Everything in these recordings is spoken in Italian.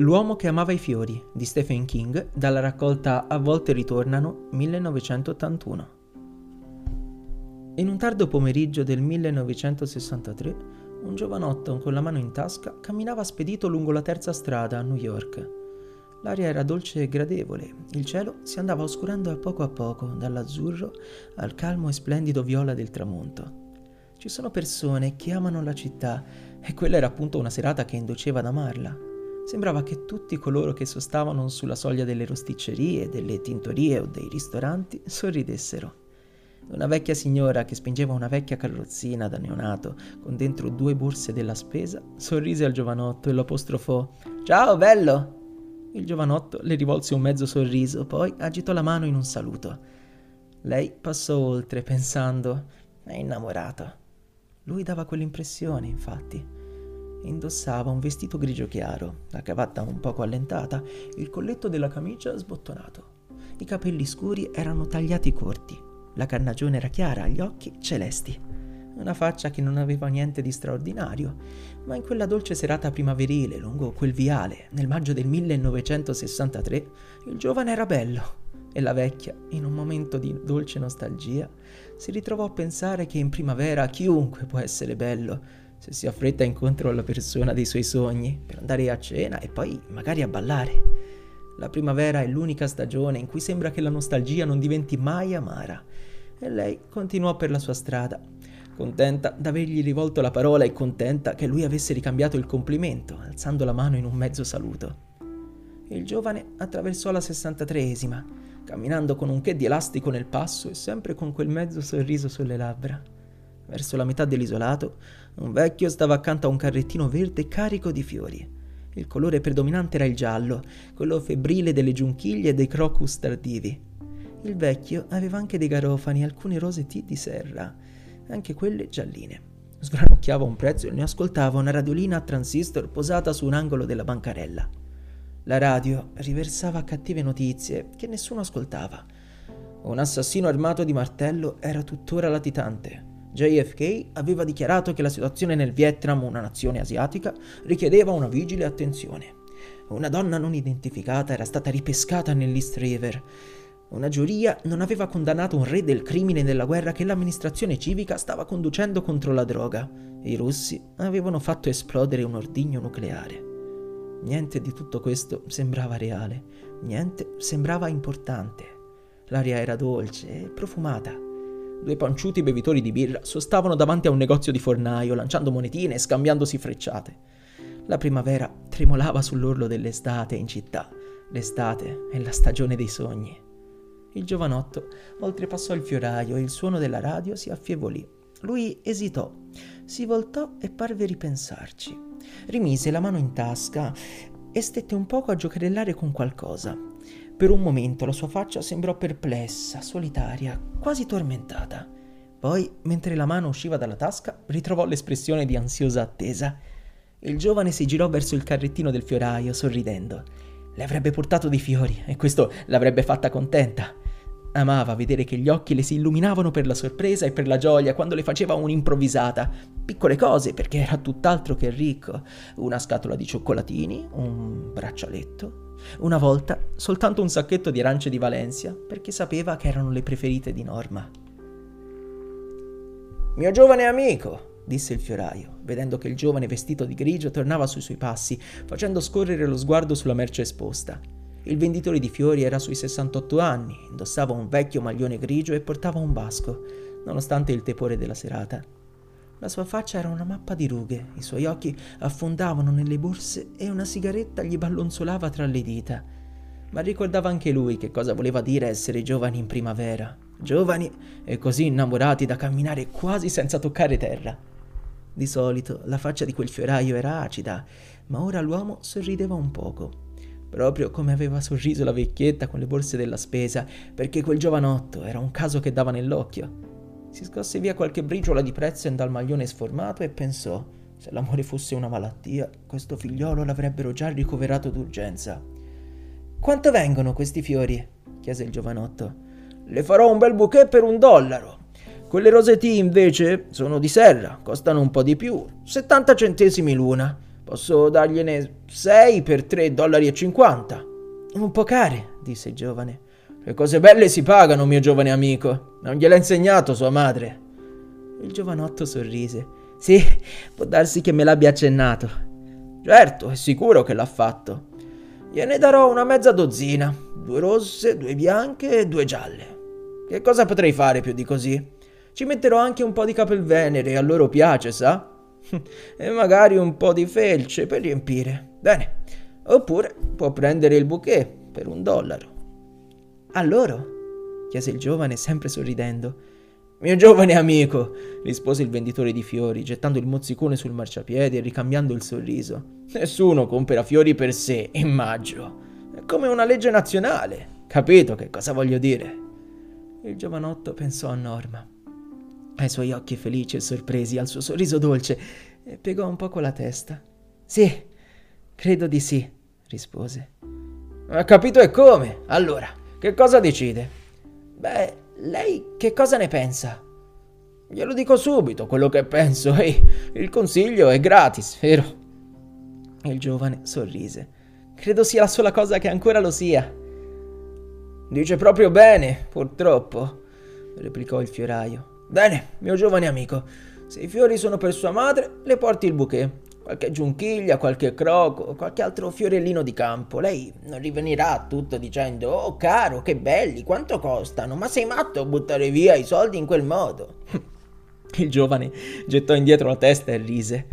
L'uomo che amava i fiori di Stephen King dalla raccolta A volte ritornano 1981. In un tardo pomeriggio del 1963, un giovanotto con la mano in tasca camminava spedito lungo la terza strada a New York. L'aria era dolce e gradevole, il cielo si andava oscurando a poco a poco dall'azzurro al calmo e splendido viola del tramonto. Ci sono persone che amano la città e quella era appunto una serata che induceva ad amarla. Sembrava che tutti coloro che sostavano sulla soglia delle rosticcerie, delle tintorie o dei ristoranti sorridessero. Una vecchia signora che spingeva una vecchia carrozzina da neonato con dentro due borse della spesa sorrise al giovanotto e lo apostrofò Ciao bello! Il giovanotto le rivolse un mezzo sorriso, poi agitò la mano in un saluto. Lei passò oltre pensando È innamorato. Lui dava quell'impressione, infatti. Indossava un vestito grigio chiaro, la cravatta un poco allentata, il colletto della camicia sbottonato. I capelli scuri erano tagliati corti, la carnagione era chiara, gli occhi celesti. Una faccia che non aveva niente di straordinario, ma in quella dolce serata primaverile lungo quel viale, nel maggio del 1963, il giovane era bello e la vecchia, in un momento di dolce nostalgia, si ritrovò a pensare che in primavera chiunque può essere bello, se si affretta incontro alla persona dei suoi sogni per andare a cena e poi magari a ballare. La primavera è l'unica stagione in cui sembra che la nostalgia non diventi mai amara. E lei continuò per la sua strada, contenta d'avergli rivolto la parola e contenta che lui avesse ricambiato il complimento, alzando la mano in un mezzo saluto. Il giovane attraversò la 63esima, camminando con un che di elastico nel passo e sempre con quel mezzo sorriso sulle labbra. Verso la metà dell'isolato, un vecchio stava accanto a un carrettino verde carico di fiori. Il colore predominante era il giallo, quello febbrile delle giunchiglie e dei crocus tardivi. Il vecchio aveva anche dei garofani e alcune rose T di serra, anche quelle gialline. Sgranocchiava un prezzo e ne ascoltava una radiolina a transistor posata su un angolo della bancarella. La radio riversava cattive notizie che nessuno ascoltava. Un assassino armato di martello era tuttora latitante. JFK aveva dichiarato che la situazione nel Vietnam, una nazione asiatica, richiedeva una vigile attenzione. Una donna non identificata era stata ripescata nell'East River. Una giuria non aveva condannato un re del crimine della guerra che l'amministrazione civica stava conducendo contro la droga. I russi avevano fatto esplodere un ordigno nucleare. Niente di tutto questo sembrava reale, niente sembrava importante. L'aria era dolce e profumata. Due panciuti bevitori di birra sostavano davanti a un negozio di fornaio, lanciando monetine e scambiandosi frecciate. La primavera tremolava sull'orlo dell'estate in città. L'estate è la stagione dei sogni. Il giovanotto oltrepassò il fioraio e il suono della radio si affievolì. Lui esitò, si voltò e parve ripensarci. Rimise la mano in tasca e stette un poco a giocherellare con qualcosa. Per un momento la sua faccia sembrò perplessa, solitaria, quasi tormentata. Poi, mentre la mano usciva dalla tasca, ritrovò l'espressione di ansiosa attesa. Il giovane si girò verso il carrettino del fioraio, sorridendo. Le avrebbe portato dei fiori e questo l'avrebbe fatta contenta. Amava vedere che gli occhi le si illuminavano per la sorpresa e per la gioia quando le faceva un'improvvisata. Piccole cose, perché era tutt'altro che ricco. Una scatola di cioccolatini, un braccialetto, una volta soltanto un sacchetto di arance di Valencia, perché sapeva che erano le preferite di Norma. Mio giovane amico, disse il fioraio, vedendo che il giovane vestito di grigio tornava sui suoi passi, facendo scorrere lo sguardo sulla merce esposta. Il venditore di fiori era sui 68 anni, indossava un vecchio maglione grigio e portava un basco, nonostante il tepore della serata. La sua faccia era una mappa di rughe, i suoi occhi affondavano nelle borse e una sigaretta gli ballonzolava tra le dita. Ma ricordava anche lui che cosa voleva dire essere giovani in primavera, giovani e così innamorati da camminare quasi senza toccare terra. Di solito la faccia di quel fioraio era acida, ma ora l'uomo sorrideva un poco, proprio come aveva sorriso la vecchietta con le borse della spesa, perché quel giovanotto era un caso che dava nell'occhio. Si scosse via qualche briciola di prezzo dal maglione sformato e pensò: se l'amore fosse una malattia, questo figliolo l'avrebbero già ricoverato d'urgenza. Quanto vengono questi fiori? chiese il giovanotto. Le farò un bel bouquet per un dollaro. Quelle rosetti invece sono di serra, costano un po' di più, 70 centesimi l'una. Posso dargliene 6 per 3,50 dollari. Un po' care, disse il giovane. Le cose belle si pagano, mio giovane amico. Non gliel'ha insegnato sua madre. Il giovanotto sorrise. Sì, può darsi che me l'abbia accennato. Certo, è sicuro che l'ha fatto. Gliene darò una mezza dozzina. Due rosse, due bianche e due gialle. Che cosa potrei fare più di così? Ci metterò anche un po' di capelvenere, a loro piace, sa? e magari un po' di felce per riempire. Bene. Oppure può prendere il bouquet per un dollaro. A loro? chiese il giovane, sempre sorridendo. Mio giovane amico, rispose il venditore di fiori, gettando il mozzicone sul marciapiede e ricambiando il sorriso. Nessuno compra fiori per sé, immagino. È come una legge nazionale. Capito che cosa voglio dire? Il giovanotto pensò a Norma ai suoi occhi felici e sorpresi, al suo sorriso dolce, e piegò un poco la testa. Sì, credo di sì, rispose. Ha capito e come? Allora, che cosa decide? Beh, lei che cosa ne pensa? Glielo dico subito quello che penso. Ehi, il consiglio è gratis, vero? Il giovane sorrise. Credo sia la sola cosa che ancora lo sia. Dice proprio bene, purtroppo, replicò il fioraio. Bene, mio giovane amico, se i fiori sono per sua madre, le porti il bouquet. Qualche giunchiglia, qualche croco, qualche altro fiorellino di campo. Lei non rivenirà tutto dicendo: Oh, caro, che belli, quanto costano? Ma sei matto a buttare via i soldi in quel modo? Il giovane gettò indietro la testa e rise.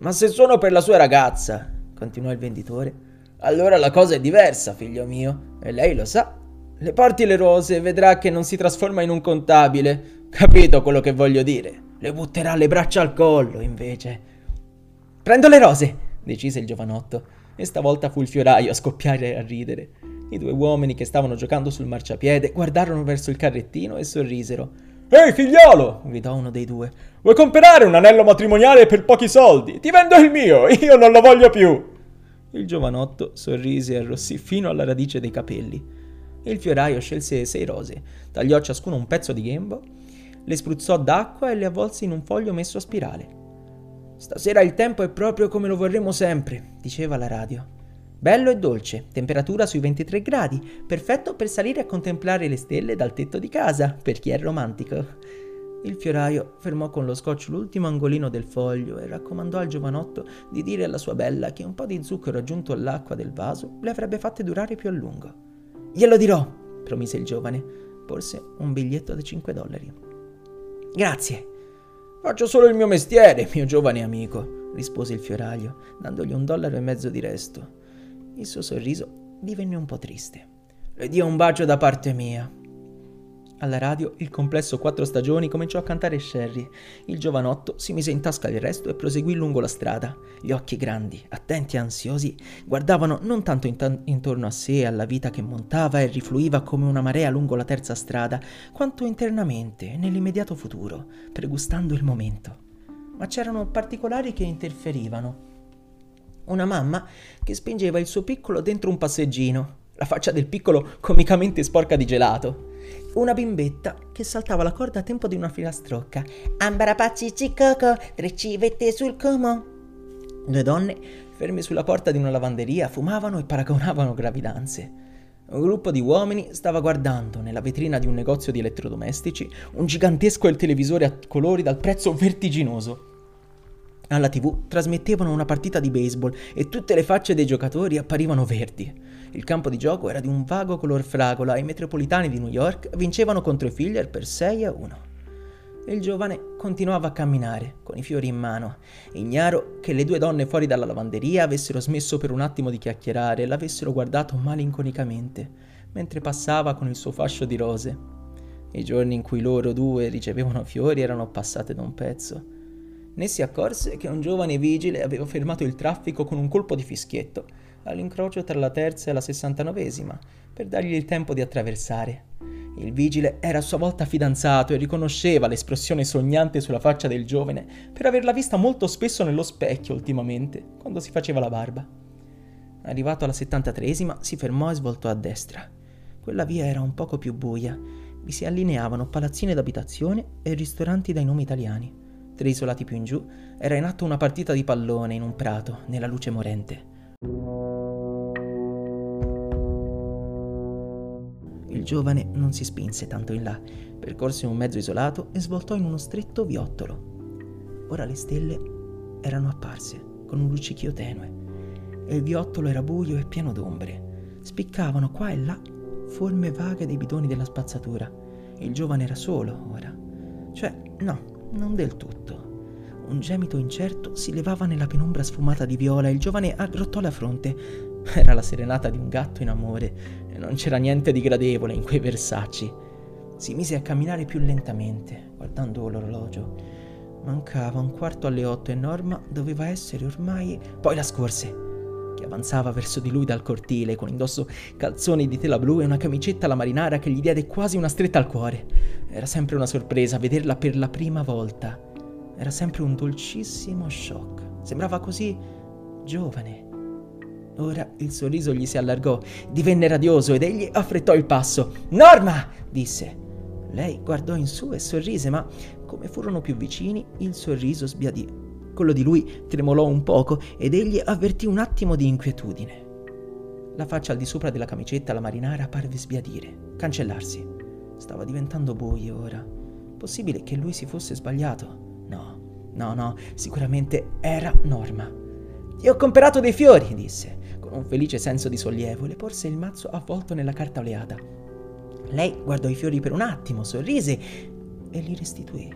Ma se sono per la sua ragazza, continuò il venditore, allora la cosa è diversa, figlio mio, e lei lo sa. Le porti le rose e vedrà che non si trasforma in un contabile, Capito quello che voglio dire? Le butterà le braccia al collo, invece. Prendo le rose, decise il giovanotto, e stavolta fu il fioraio a scoppiare a ridere. I due uomini che stavano giocando sul marciapiede guardarono verso il carrettino e sorrisero. Ehi, figliolo! gridò uno dei due. Vuoi comprare un anello matrimoniale per pochi soldi? Ti vendo il mio, io non lo voglio più! Il giovanotto sorrise e arrossì fino alla radice dei capelli. Il fioraio scelse sei rose, tagliò ciascuno un pezzo di gembo le spruzzò d'acqua e le avvolse in un foglio messo a spirale. Stasera il tempo è proprio come lo vorremmo sempre, diceva la radio. Bello e dolce, temperatura sui 23 gradi, perfetto per salire a contemplare le stelle dal tetto di casa, per chi è romantico. Il fioraio fermò con lo scotch l'ultimo angolino del foglio e raccomandò al giovanotto di dire alla sua bella che un po' di zucchero aggiunto all'acqua del vaso le avrebbe fatte durare più a lungo. Glielo dirò, promise il giovane. Porse un biglietto da 5 dollari. Grazie. Faccio solo il mio mestiere, mio giovane amico, rispose il fioraio, dandogli un dollaro e mezzo di resto. Il suo sorriso divenne un po' triste. Le dia un bacio da parte mia. Alla radio il complesso Quattro Stagioni cominciò a cantare Sherry. Il giovanotto si mise in tasca il resto e proseguì lungo la strada. Gli occhi grandi, attenti e ansiosi, guardavano non tanto in intorno a sé alla vita che montava e rifluiva come una marea lungo la terza strada, quanto internamente, nell'immediato futuro, pregustando il momento. Ma c'erano particolari che interferivano. Una mamma che spingeva il suo piccolo dentro un passeggino, la faccia del piccolo comicamente sporca di gelato una bimbetta che saltava la corda a tempo di una filastrocca. Ambarapacci cicoco, tre civette sul como. Due donne, ferme sulla porta di una lavanderia, fumavano e paragonavano gravidanze. Un gruppo di uomini stava guardando, nella vetrina di un negozio di elettrodomestici, un gigantesco televisore a colori dal prezzo vertiginoso. Alla tv trasmettevano una partita di baseball e tutte le facce dei giocatori apparivano verdi. Il campo di gioco era di un vago color fragola e i metropolitani di New York vincevano contro i Filler per 6 a 1. Il giovane continuava a camminare, con i fiori in mano, ignaro che le due donne fuori dalla lavanderia avessero smesso per un attimo di chiacchierare e l'avessero guardato malinconicamente, mentre passava con il suo fascio di rose. I giorni in cui loro due ricevevano fiori erano passati da un pezzo. Né si accorse che un giovane vigile aveva fermato il traffico con un colpo di fischietto all'incrocio tra la terza e la sessantanovesima, per dargli il tempo di attraversare. Il vigile era a sua volta fidanzato e riconosceva l'espressione sognante sulla faccia del giovane per averla vista molto spesso nello specchio ultimamente, quando si faceva la barba. Arrivato alla settantatreesima, si fermò e svoltò a destra. Quella via era un poco più buia. Vi si allineavano palazzine d'abitazione e ristoranti dai nomi italiani. Tre isolati più in giù era in atto una partita di pallone in un prato, nella luce morente. Il giovane non si spinse tanto in là, percorse un mezzo isolato e svoltò in uno stretto viottolo. Ora le stelle erano apparse, con un luccichio tenue, e il viottolo era buio e pieno d'ombre. Spiccavano qua e là forme vaghe dei bidoni della spazzatura. Il giovane era solo ora. Cioè, no, non del tutto. Un gemito incerto si levava nella penombra sfumata di viola e il giovane aggrottò la fronte. Era la serenata di un gatto in amore e non c'era niente di gradevole in quei versacci. Si mise a camminare più lentamente, guardando l'orologio. Mancava un quarto alle otto e Norma doveva essere ormai... Poi la scorse, che avanzava verso di lui dal cortile con indosso calzoni di tela blu e una camicetta alla marinara che gli diede quasi una stretta al cuore. Era sempre una sorpresa vederla per la prima volta. Era sempre un dolcissimo shock. Sembrava così giovane. Ora il sorriso gli si allargò, divenne radioso ed egli affrettò il passo. Norma! disse. Lei guardò in su e sorrise, ma come furono più vicini, il sorriso sbiadì. Quello di lui tremolò un poco ed egli avvertì un attimo di inquietudine. La faccia al di sopra della camicetta alla marinara parve sbiadire, cancellarsi. Stava diventando buio ora. Possibile che lui si fosse sbagliato? No, no, no, sicuramente era Norma. Ti ho comprato dei fiori, disse, con un felice senso di sollievo, le porse il mazzo avvolto nella carta oleata. Lei guardò i fiori per un attimo, sorrise e li restituì.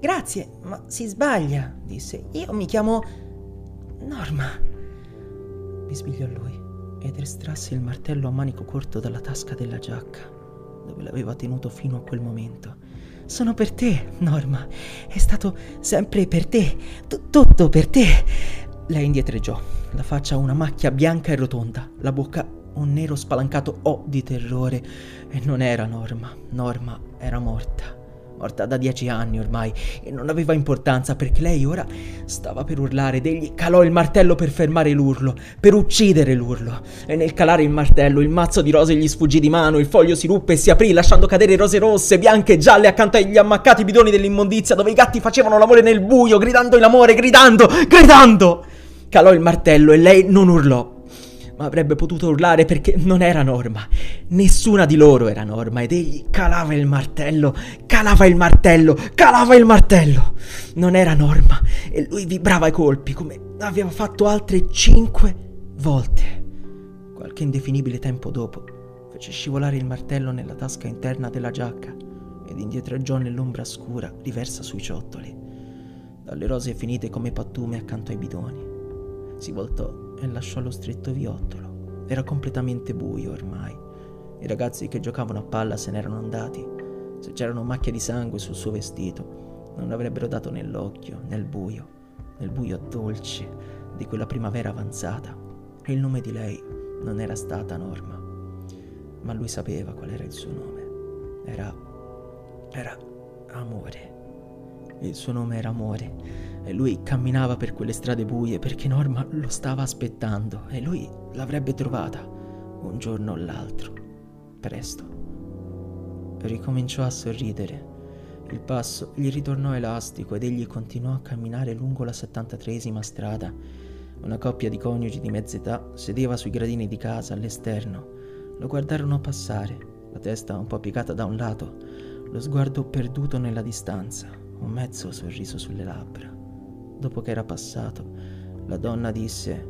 Grazie, ma si sbaglia, disse. Io mi chiamo Norma. Bisbigliò lui ed estrasse il martello a manico corto dalla tasca della giacca, dove l'aveva tenuto fino a quel momento. Sono per te, Norma. È stato sempre per te. T- tutto per te. Lei indietreggiò, la faccia una macchia bianca e rotonda, la bocca un nero spalancato O di terrore. E non era Norma. Norma era morta morta da dieci anni ormai, e non aveva importanza perché lei ora stava per urlare ed egli calò il martello per fermare l'urlo, per uccidere l'urlo. E nel calare il martello, il mazzo di rose gli sfuggì di mano, il foglio si ruppe e si aprì, lasciando cadere rose rosse, bianche e gialle accanto agli ammaccati bidoni dell'immondizia dove i gatti facevano l'amore nel buio, gridando in amore, gridando, gridando! Calò il martello e lei non urlò ma avrebbe potuto urlare perché non era Norma. Nessuna di loro era Norma ed egli calava il martello, calava il martello, calava il martello. Non era Norma e lui vibrava ai colpi come aveva fatto altre cinque volte. Qualche indefinibile tempo dopo fece scivolare il martello nella tasca interna della giacca ed indietreggiò nell'ombra scura riversa sui ciottoli, dalle rose finite come pattume accanto ai bidoni. Si voltò e lasciò lo stretto viottolo. Era completamente buio ormai. I ragazzi che giocavano a palla se n'erano andati. Se c'erano macchie di sangue sul suo vestito, non avrebbero dato nell'occhio, nel buio, nel buio dolce di quella primavera avanzata. Il nome di lei non era stata Norma, ma lui sapeva qual era il suo nome. Era... era amore. Il suo nome era amore e lui camminava per quelle strade buie perché Norma lo stava aspettando e lui l'avrebbe trovata un giorno o l'altro, presto. Ricominciò a sorridere. Il passo gli ritornò elastico ed egli continuò a camminare lungo la 73esima strada. Una coppia di coniugi di mezza età sedeva sui gradini di casa all'esterno. Lo guardarono passare, la testa un po' piegata da un lato, lo sguardo perduto nella distanza, un mezzo sorriso sulle labbra dopo che era passato, la donna disse: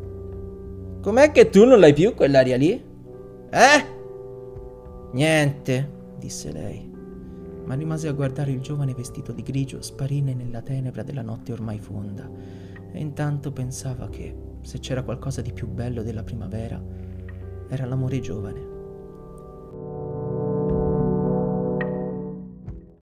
Com'è che tu non l'hai più quell'aria lì? Eh? Niente, disse lei, ma rimase a guardare il giovane vestito di grigio sparire nella tenebra della notte ormai fonda, e intanto pensava che, se c'era qualcosa di più bello della primavera, era l'amore giovane.